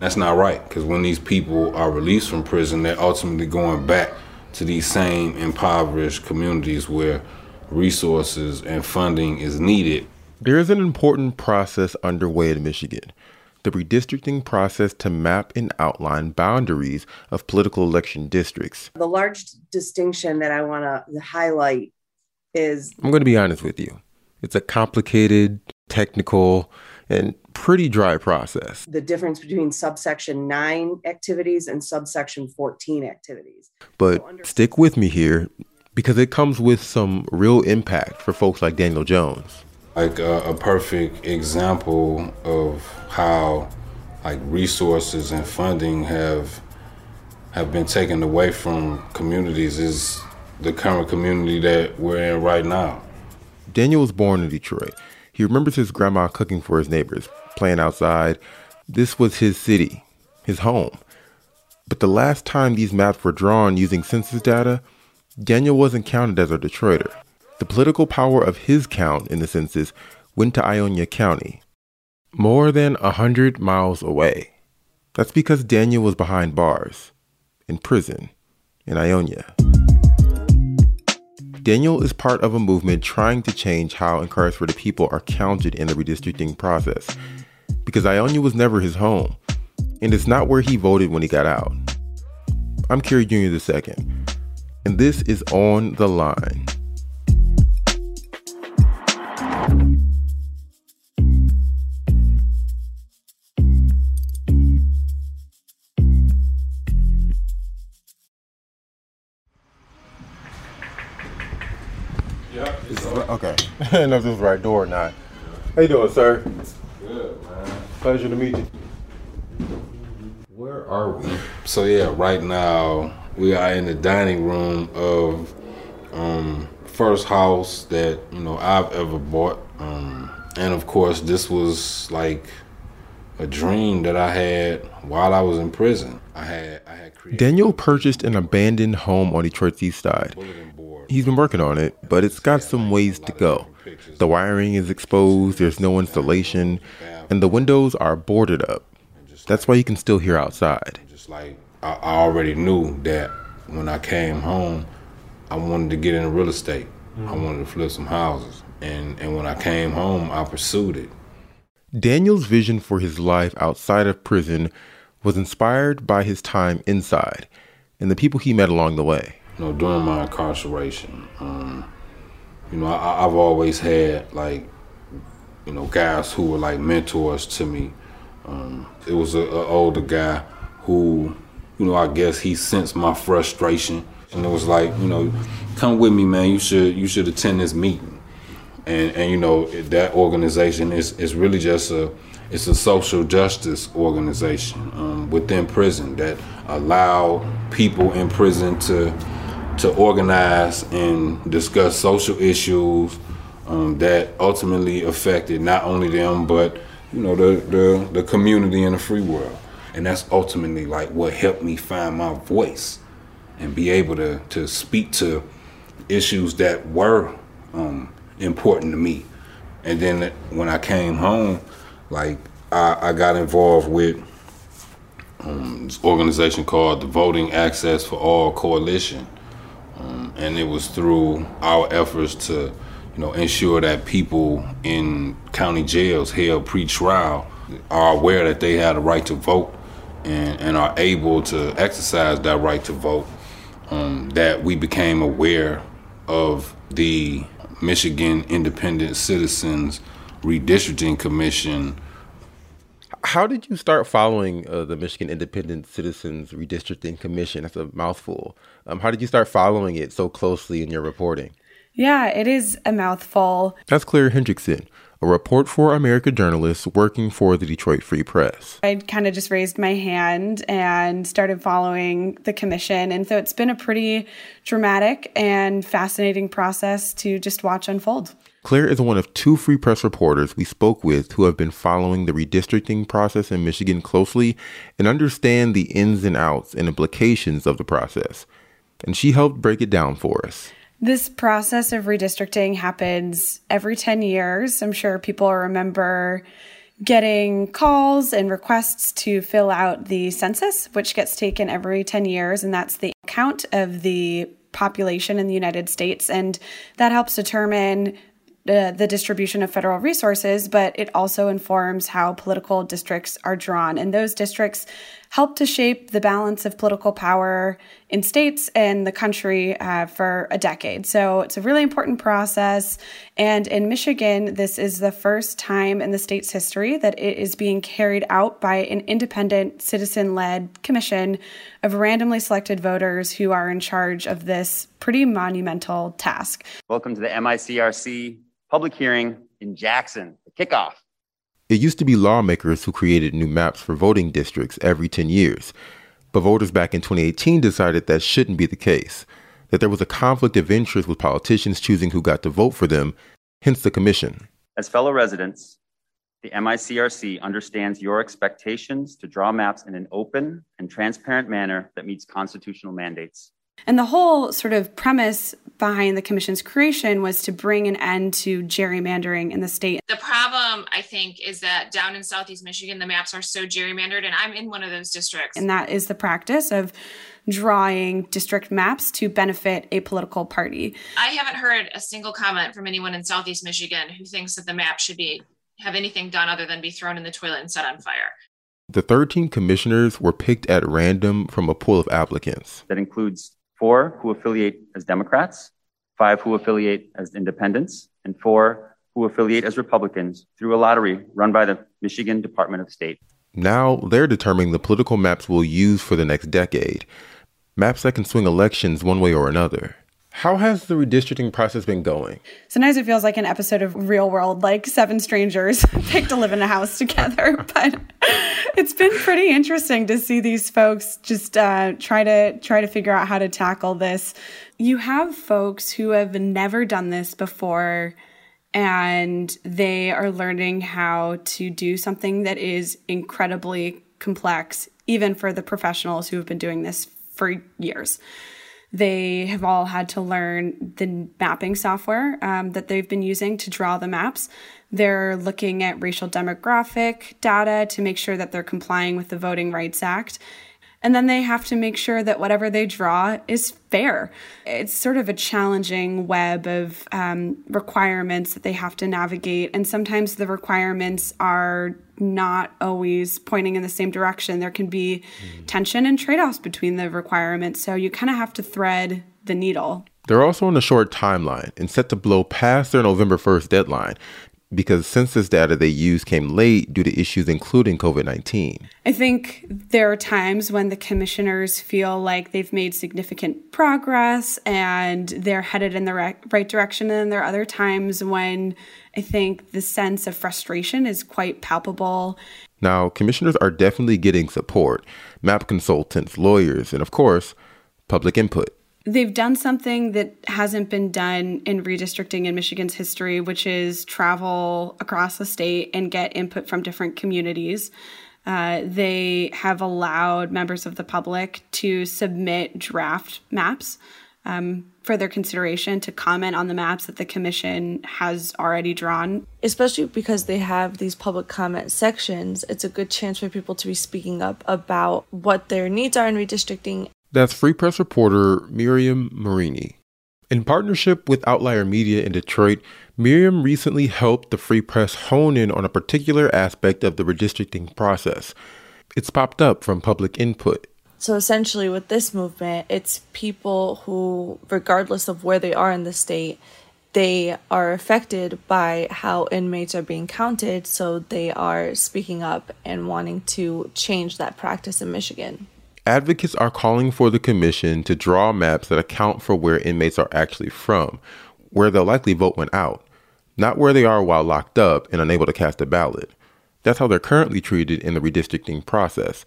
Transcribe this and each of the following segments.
That's not right because when these people are released from prison, they're ultimately going back to these same impoverished communities where resources and funding is needed. There is an important process underway in Michigan the redistricting process to map and outline boundaries of political election districts. The large distinction that I want to highlight is I'm going to be honest with you. It's a complicated, technical, and pretty dry process. The difference between subsection 9 activities and subsection 14 activities. But so under- stick with me here because it comes with some real impact for folks like Daniel Jones. Like a, a perfect example of how like resources and funding have have been taken away from communities is the current community that we're in right now. Daniel was born in Detroit. He remembers his grandma cooking for his neighbors, playing outside. This was his city, his home. But the last time these maps were drawn using census data, Daniel wasn't counted as a Detroiter. The political power of his count in the census went to Ionia County, more than a hundred miles away. That's because Daniel was behind bars, in prison, in Ionia. Daniel is part of a movement trying to change how incarcerated people are counted in the redistricting process, because Ionia was never his home, and it's not where he voted when he got out. I'm Kerry Jr. II, and this is On the Line. Okay. I don't know if this is the right door or not. How you doing, sir? Good, man. Pleasure to meet you. Where are we? So yeah, right now we are in the dining room of um, first house that you know I've ever bought, um, and of course this was like a dream that I had while I was in prison. I had I had created Daniel purchased an abandoned home on Detroit's east side. He's been working on it, but it's got some ways to go. The wiring is exposed, there's no insulation, and the windows are boarded up. That's why you can still hear outside. Just like I already knew that when I came home, I wanted to get into real estate. I wanted to flip some houses. And, and when I came home, I pursued it. Daniel's vision for his life outside of prison was inspired by his time inside and the people he met along the way you know, during my incarceration, um, you know, I, have always had like, you know, guys who were like mentors to me. Um, it was an older guy who, you know, I guess he sensed my frustration, and it was like, you know, come with me, man. You should you should attend this meeting, and and you know that organization is is really just a it's a social justice organization um, within prison that allow people in prison to to organize and discuss social issues um, that ultimately affected not only them but you know the, the the community in the free world. And that's ultimately like what helped me find my voice and be able to to speak to issues that were um, important to me. And then when I came home like I, I got involved with um, this organization called the Voting Access for All Coalition um, and it was through our efforts to, you know, ensure that people in county jails held pre-trial are aware that they had a right to vote and, and are able to exercise that right to vote. Um, that we became aware of the Michigan Independent Citizens Redistricting Commission how did you start following uh, the Michigan Independent Citizens Redistricting Commission? That's a mouthful. Um, how did you start following it so closely in your reporting? Yeah, it is a mouthful. That's Clara Hendrickson, a Report for America journalist working for the Detroit Free Press. I kind of just raised my hand and started following the commission. And so it's been a pretty dramatic and fascinating process to just watch unfold. Clara is one of two Free Press reporters we spoke with who have been following the redistricting process in Michigan closely and understand the ins and outs and implications of the process. And she helped break it down for us. This process of redistricting happens every 10 years. I'm sure people remember getting calls and requests to fill out the census, which gets taken every 10 years, and that's the count of the population in the United States. And that helps determine uh, the distribution of federal resources, but it also informs how political districts are drawn. And those districts help to shape the balance of political power in states and the country uh, for a decade. So it's a really important process. And in Michigan, this is the first time in the state's history that it is being carried out by an independent, citizen led commission of randomly selected voters who are in charge of this pretty monumental task. Welcome to the MICRC public hearing in Jackson, the kickoff. It used to be lawmakers who created new maps for voting districts every 10 years. But voters back in 2018 decided that shouldn't be the case, that there was a conflict of interest with politicians choosing who got to vote for them, hence the commission. As fellow residents, the MICRC understands your expectations to draw maps in an open and transparent manner that meets constitutional mandates. And the whole sort of premise behind the commission's creation was to bring an end to gerrymandering in the state. The problem, I think, is that down in Southeast Michigan, the maps are so gerrymandered, and I'm in one of those districts. And that is the practice of drawing district maps to benefit a political party. I haven't heard a single comment from anyone in Southeast Michigan who thinks that the map should be have anything done other than be thrown in the toilet and set on fire. The 13 commissioners were picked at random from a pool of applicants. That includes four who affiliate as Democrats, five who affiliate as independents, and four who affiliate as Republicans through a lottery run by the Michigan Department of State. Now they're determining the political maps we'll use for the next decade, maps that can swing elections one way or another. How has the redistricting process been going? Sometimes it feels like an episode of Real World, like seven strangers picked to live in a house together. But it's been pretty interesting to see these folks just uh, try to try to figure out how to tackle this. You have folks who have never done this before, and they are learning how to do something that is incredibly complex, even for the professionals who have been doing this for years. They have all had to learn the mapping software um, that they've been using to draw the maps. They're looking at racial demographic data to make sure that they're complying with the Voting Rights Act. And then they have to make sure that whatever they draw is fair. It's sort of a challenging web of um, requirements that they have to navigate. And sometimes the requirements are not always pointing in the same direction. There can be mm. tension and trade offs between the requirements. So you kind of have to thread the needle. They're also on a short timeline and set to blow past their November 1st deadline because census data they used came late due to issues including COVID 19. I think there are times when the commissioners feel like they've made significant progress and they're headed in the right direction. And there are other times when I think the sense of frustration is quite palpable. Now, commissioners are definitely getting support map consultants, lawyers, and of course, public input they've done something that hasn't been done in redistricting in Michigan's history, which is travel across the state and get input from different communities. Uh, they have allowed members of the public to submit draft maps um, for their consideration to comment on the maps that the commission has already drawn. Especially because they have these public comment sections, it's a good chance for people to be speaking up about what their needs are in redistricting that's Free Press reporter Miriam Marini. In partnership with Outlier Media in Detroit, Miriam recently helped the Free Press hone in on a particular aspect of the redistricting process. It's popped up from public input. So essentially, with this movement, it's people who, regardless of where they are in the state, they are affected by how inmates are being counted, so they are speaking up and wanting to change that practice in Michigan. Advocates are calling for the commission to draw maps that account for where inmates are actually from, where they'll likely vote when out, not where they are while locked up and unable to cast a ballot. That's how they're currently treated in the redistricting process.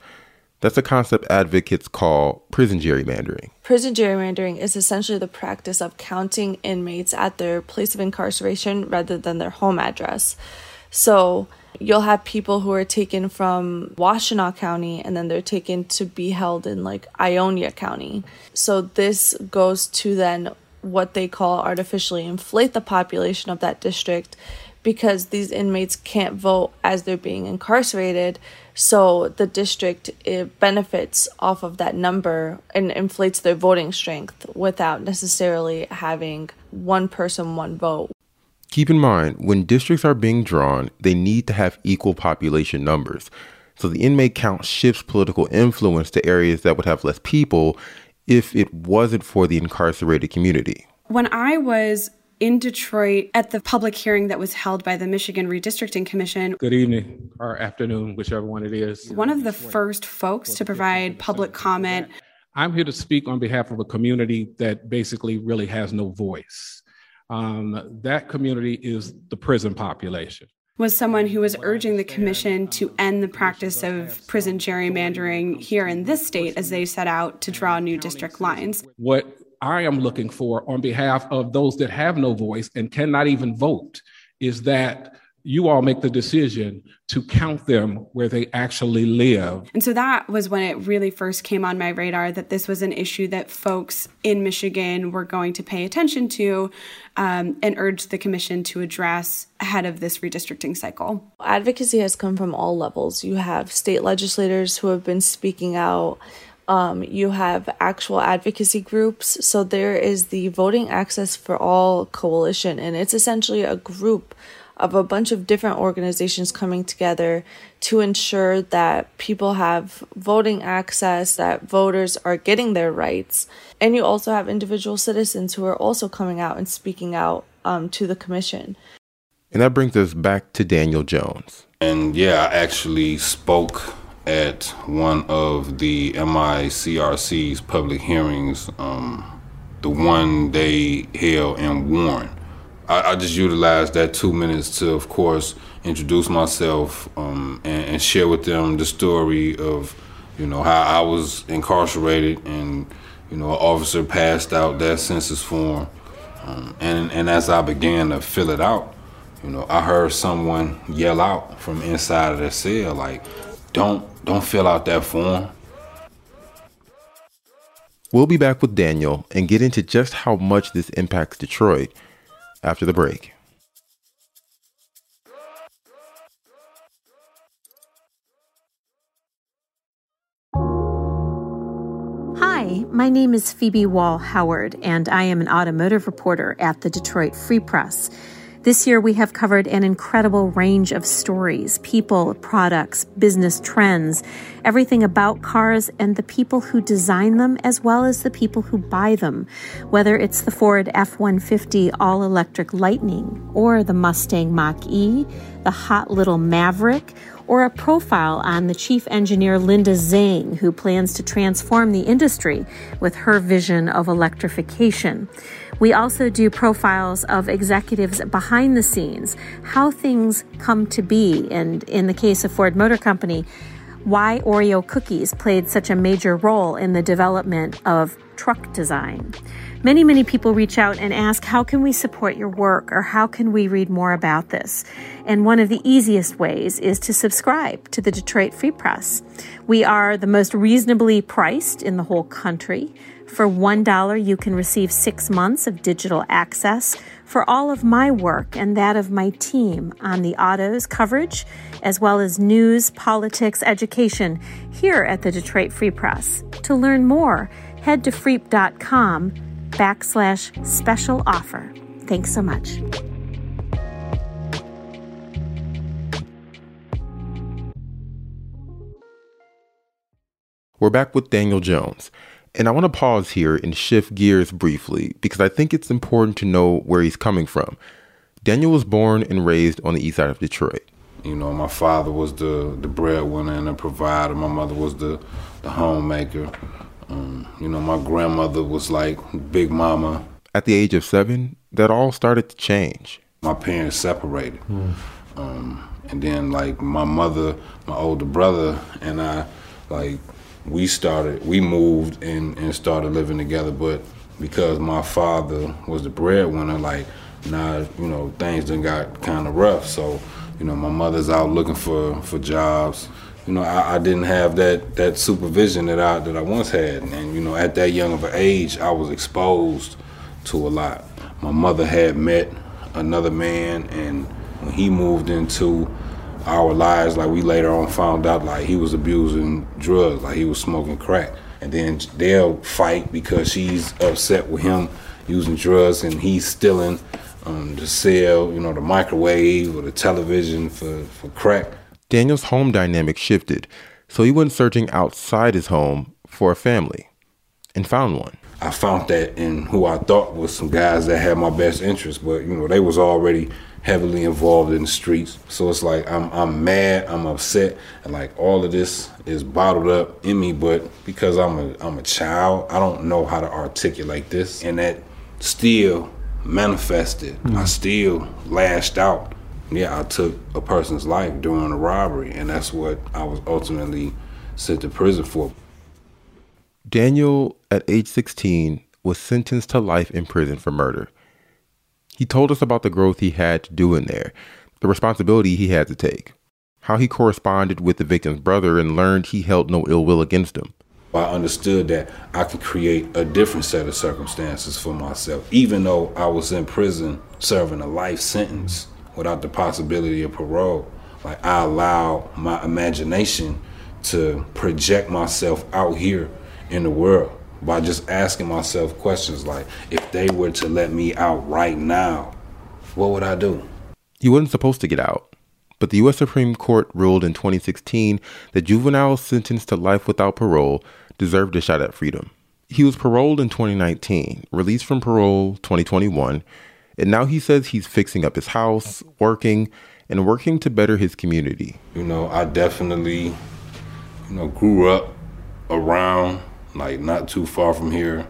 That's a concept advocates call prison gerrymandering. Prison gerrymandering is essentially the practice of counting inmates at their place of incarceration rather than their home address. So, you'll have people who are taken from Washtenaw County and then they're taken to be held in like Ionia County. So this goes to then what they call artificially inflate the population of that district because these inmates can't vote as they're being incarcerated. So the district it benefits off of that number and inflates their voting strength without necessarily having one person, one vote. Keep in mind, when districts are being drawn, they need to have equal population numbers. So the inmate count shifts political influence to areas that would have less people if it wasn't for the incarcerated community. When I was in Detroit at the public hearing that was held by the Michigan Redistricting Commission. Good evening or afternoon, whichever one it is. One of the first folks to provide public comment. I'm here to speak on behalf of a community that basically really has no voice. Um, that community is the prison population was someone who was urging the commission to end the practice of prison gerrymandering here in this state as they set out to draw new district lines. What I am looking for on behalf of those that have no voice and cannot even vote is that you all make the decision to count them where they actually live. And so that was when it really first came on my radar that this was an issue that folks in Michigan were going to pay attention to um, and urged the commission to address ahead of this redistricting cycle. Advocacy has come from all levels. You have state legislators who have been speaking out. Um, you have actual advocacy groups. So there is the Voting Access for All Coalition, and it's essentially a group of a bunch of different organizations coming together to ensure that people have voting access, that voters are getting their rights. And you also have individual citizens who are also coming out and speaking out um, to the commission. And that brings us back to Daniel Jones. And yeah, I actually spoke at one of the MICRC's public hearings, um, the one they held in Warren. I, I, just utilized that two minutes to, of course, introduce myself um, and, and, share with them the story of, you know, how I was incarcerated and, you know, an officer passed out that census form. Um, and, and as I began to fill it out, you know, I heard someone yell out from inside of the cell, like, don't, don't fill out that form. We'll be back with Daniel and get into just how much this impacts Detroit after the break. Hi, my name is Phoebe Wall Howard, and I am an automotive reporter at the Detroit Free Press. This year, we have covered an incredible range of stories people, products, business trends, everything about cars and the people who design them, as well as the people who buy them. Whether it's the Ford F 150 all electric Lightning, or the Mustang Mach E, the hot little Maverick, or a profile on the chief engineer Linda Zhang, who plans to transform the industry with her vision of electrification. We also do profiles of executives behind the scenes, how things come to be, and in the case of Ford Motor Company, why Oreo cookies played such a major role in the development of truck design. Many, many people reach out and ask, How can we support your work or how can we read more about this? And one of the easiest ways is to subscribe to the Detroit Free Press. We are the most reasonably priced in the whole country. For $1, you can receive six months of digital access for all of my work and that of my team on the autos coverage, as well as news, politics, education here at the Detroit Free Press. To learn more, head to freep.com backslash special offer. Thanks so much. We're back with Daniel Jones. And I want to pause here and shift gears briefly because I think it's important to know where he's coming from. Daniel was born and raised on the east side of Detroit. You know, my father was the, the breadwinner and the provider. My mother was the, the homemaker. Um, you know, my grandmother was like Big Mama. At the age of seven, that all started to change. My parents separated. Mm. Um, and then, like, my mother, my older brother, and I, like, we started, we moved and, and started living together. But because my father was the breadwinner, like, now, you know, things done got kind of rough. So, you know, my mother's out looking for, for jobs you know, I, I, didn't have that that supervision that I that I once had, and you know, at that young of an age, I was exposed to a lot. My mother had met another man, and when he moved into our lives, like we later on found out, like he was abusing drugs, like he was smoking crack. And then they'll fight because she's upset with him using drugs and he's stealing um, the cell, you know, the microwave or the television for, for crack. Daniel's home dynamic shifted, so he went searching outside his home for a family and found one. I found that in who I thought was some guys that had my best interest, but you know, they was already heavily involved in the streets. So it's like I'm I'm mad, I'm upset, and like all of this is bottled up in me. But because I'm a I'm a child, I don't know how to articulate this, and that still manifested. Mm-hmm. I still lashed out. Yeah, I took a person's life during a robbery, and that's what I was ultimately sent to prison for. Daniel, at age 16, was sentenced to life in prison for murder. He told us about the growth he had to do in there, the responsibility he had to take, how he corresponded with the victim's brother and learned he held no ill will against him. I understood that I could create a different set of circumstances for myself, even though I was in prison serving a life sentence without the possibility of parole. Like I allowed my imagination to project myself out here in the world by just asking myself questions like if they were to let me out right now, what would I do? He wasn't supposed to get out. But the U.S. Supreme Court ruled in 2016 that juveniles sentenced to life without parole deserved a shot at freedom. He was paroled in 2019, released from parole 2021, and now he says he's fixing up his house, working, and working to better his community. You know, I definitely, you know, grew up around like not too far from here,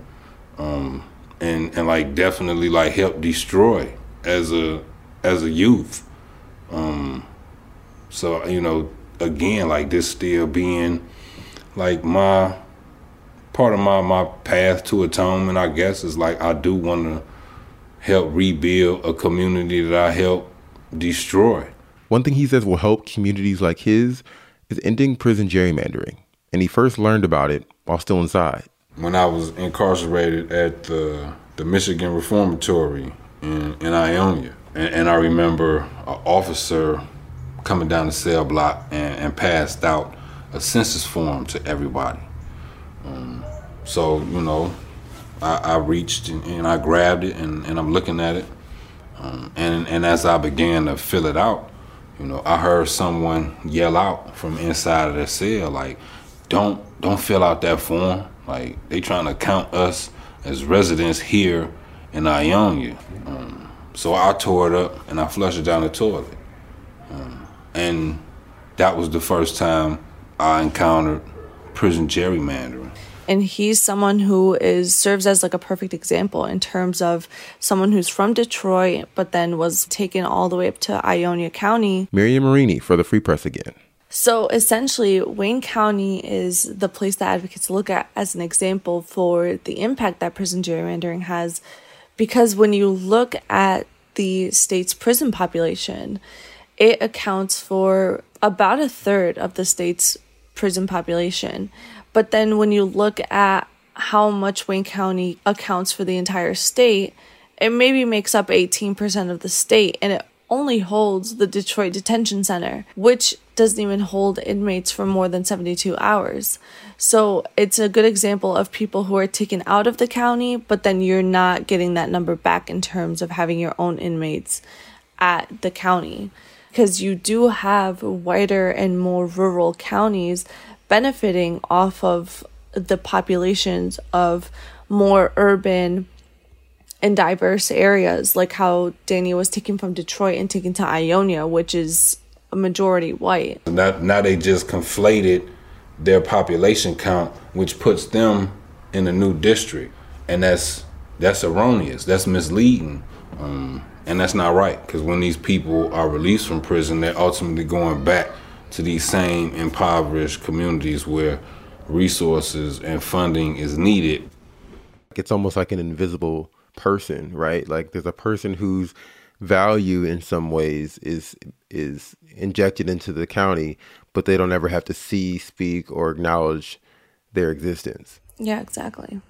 um, and and like definitely like help destroy as a as a youth. Um, so you know, again, like this still being like my part of my my path to atonement, I guess, is like I do want to help rebuild a community that I helped destroy. One thing he says will help communities like his is ending prison gerrymandering, and he first learned about it while still inside. When I was incarcerated at the the Michigan Reformatory in, in Ionia, and, and I remember an officer coming down the cell block and, and passed out a census form to everybody. Um, so you know, I, I reached and, and, I grabbed it and, and I'm looking at it, um, and and as I began to fill it out, you know, I heard someone yell out from inside of the cell like, "Don't don't fill out that form. Like they trying to count us as residents here in Ionia." Um, so I tore it up and I flushed it down the toilet, um, and that was the first time I encountered prison gerrymandering and he's someone who is serves as like a perfect example in terms of someone who's from Detroit but then was taken all the way up to Ionia County. Miriam Marini for the Free Press again. So essentially, Wayne County is the place that advocates look at as an example for the impact that prison gerrymandering has. Because when you look at the state's prison population, it accounts for about a third of the state's prison population. But then when you look at how much Wayne County accounts for the entire state, it maybe makes up 18% of the state and it only holds the Detroit Detention Center, which doesn't even hold inmates for more than 72 hours. So it's a good example of people who are taken out of the county, but then you're not getting that number back in terms of having your own inmates at the county. Because you do have whiter and more rural counties benefiting off of the populations of more urban and diverse areas, like how Danny was taken from Detroit and taken to Ionia, which is a majority white. Now, now they just conflated their population count, which puts them in a new district, and that's that's erroneous. That's misleading, um, and that's not right. Because when these people are released from prison, they're ultimately going back to these same impoverished communities where resources and funding is needed. It's almost like an invisible person, right? Like there's a person whose value in some ways is is injected into the county, but they don't ever have to see, speak, or acknowledge their existence. Yeah, exactly.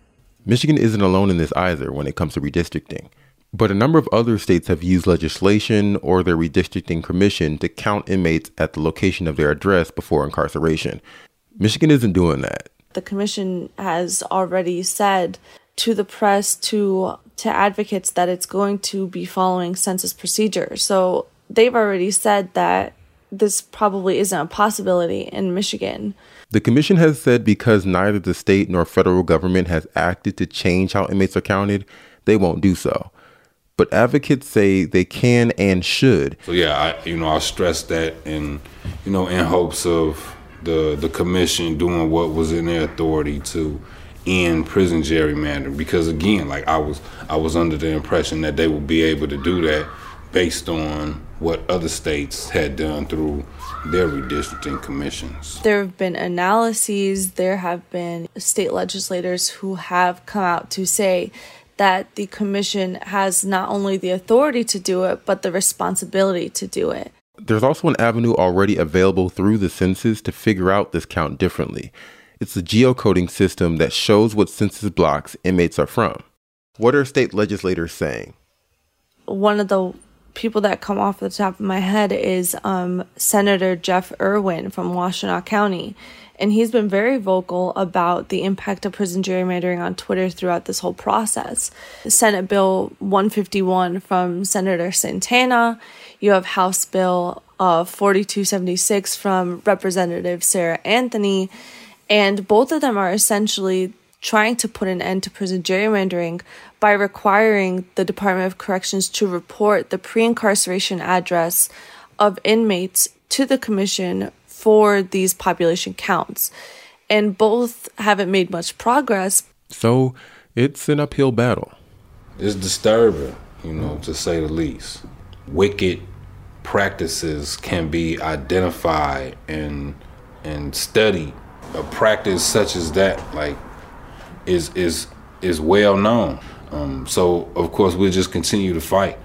Michigan isn't alone in this either when it comes to redistricting. But a number of other states have used legislation or their redistricting commission to count inmates at the location of their address before incarceration. Michigan isn't doing that. The commission has already said to the press, to to advocates that it's going to be following census procedure. So they've already said that this probably isn't a possibility in Michigan. The commission has said because neither the state nor federal government has acted to change how inmates are counted, they won't do so. But advocates say they can and should. So yeah, I you know I stress that in you know in hopes of the the commission doing what was in their authority to end prison gerrymandering because again like I was I was under the impression that they would be able to do that based on what other states had done through their redistricting commissions. There have been analyses, there have been state legislators who have come out to say that the commission has not only the authority to do it, but the responsibility to do it. There's also an avenue already available through the census to figure out this count differently. It's a geocoding system that shows what census blocks inmates are from. What are state legislators saying? One of the people that come off the top of my head is um, Senator Jeff Irwin from Washtenaw County. And he's been very vocal about the impact of prison gerrymandering on Twitter throughout this whole process. Senate Bill 151 from Senator Santana. You have House Bill uh, 4276 from Representative Sarah Anthony. And both of them are essentially trying to put an end to prison gerrymandering by requiring the Department of Corrections to report the pre incarceration address of inmates to the Commission for these population counts. And both haven't made much progress. So it's an uphill battle. It's disturbing, you know, to say the least. Wicked practices can be identified and and studied. A practice such as that, like, is is is well known. Um, so of course we'll just continue to fight.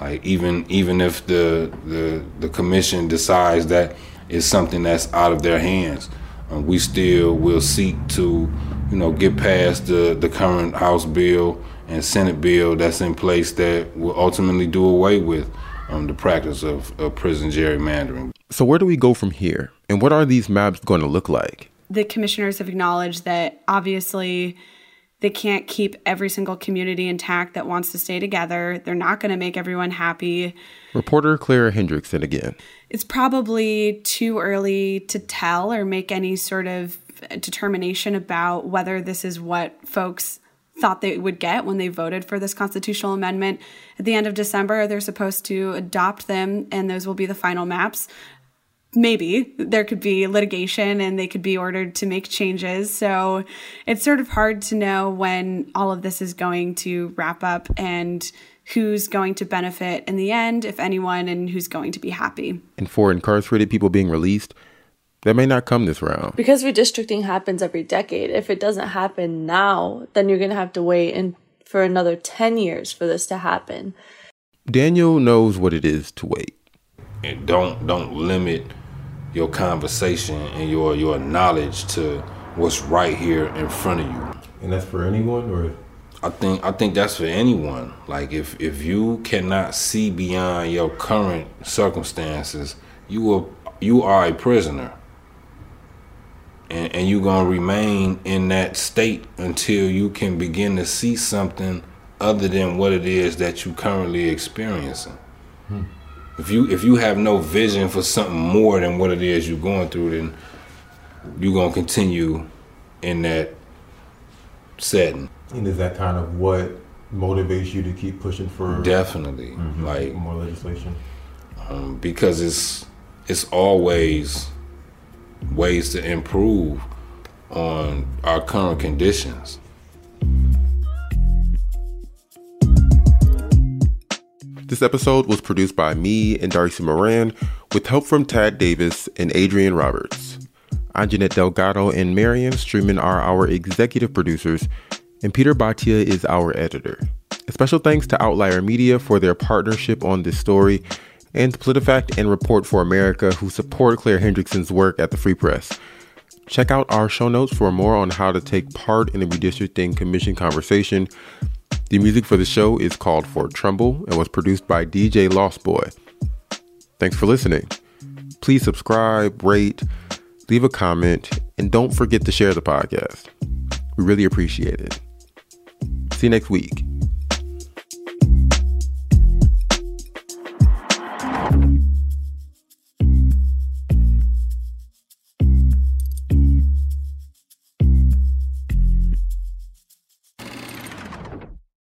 Like even even if the the the commission decides that is something that's out of their hands. Um, we still will seek to, you know, get past the, the current House bill and Senate bill that's in place that will ultimately do away with um, the practice of, of prison gerrymandering. So, where do we go from here? And what are these maps going to look like? The commissioners have acknowledged that obviously they can't keep every single community intact that wants to stay together. They're not going to make everyone happy. Reporter Clara Hendrickson again. It's probably too early to tell or make any sort of determination about whether this is what folks thought they would get when they voted for this constitutional amendment. At the end of December, they're supposed to adopt them, and those will be the final maps maybe there could be litigation and they could be ordered to make changes. So it's sort of hard to know when all of this is going to wrap up and who's going to benefit in the end, if anyone, and who's going to be happy. And for incarcerated people being released, that may not come this round. Because redistricting happens every decade. If it doesn't happen now, then you're going to have to wait in for another 10 years for this to happen. Daniel knows what it is to wait. And don't don't limit your conversation and your your knowledge to what's right here in front of you. And that's for anyone or I think I think that's for anyone. Like if if you cannot see beyond your current circumstances, you are you are a prisoner. And and you're gonna remain in that state until you can begin to see something other than what it is that you currently experiencing. Hmm if you if you have no vision for something more than what it is you're going through, then you're gonna continue in that setting. And is that kind of what motivates you to keep pushing for definitely mm-hmm. like more legislation? Um, because it's it's always ways to improve on our current conditions. This episode was produced by me and Darcy Moran with help from Tad Davis and Adrian Roberts. I'm Jeanette Delgado and Marion Streaming are our executive producers, and Peter Bhatia is our editor. A special thanks to Outlier Media for their partnership on this story, and PolitiFact and Report for America, who support Clara Hendrickson's work at the Free Press. Check out our show notes for more on how to take part in the redistricting commission conversation The music for the show is called Fort Trumbull and was produced by DJ Lost Boy. Thanks for listening. Please subscribe, rate, leave a comment, and don't forget to share the podcast. We really appreciate it. See you next week.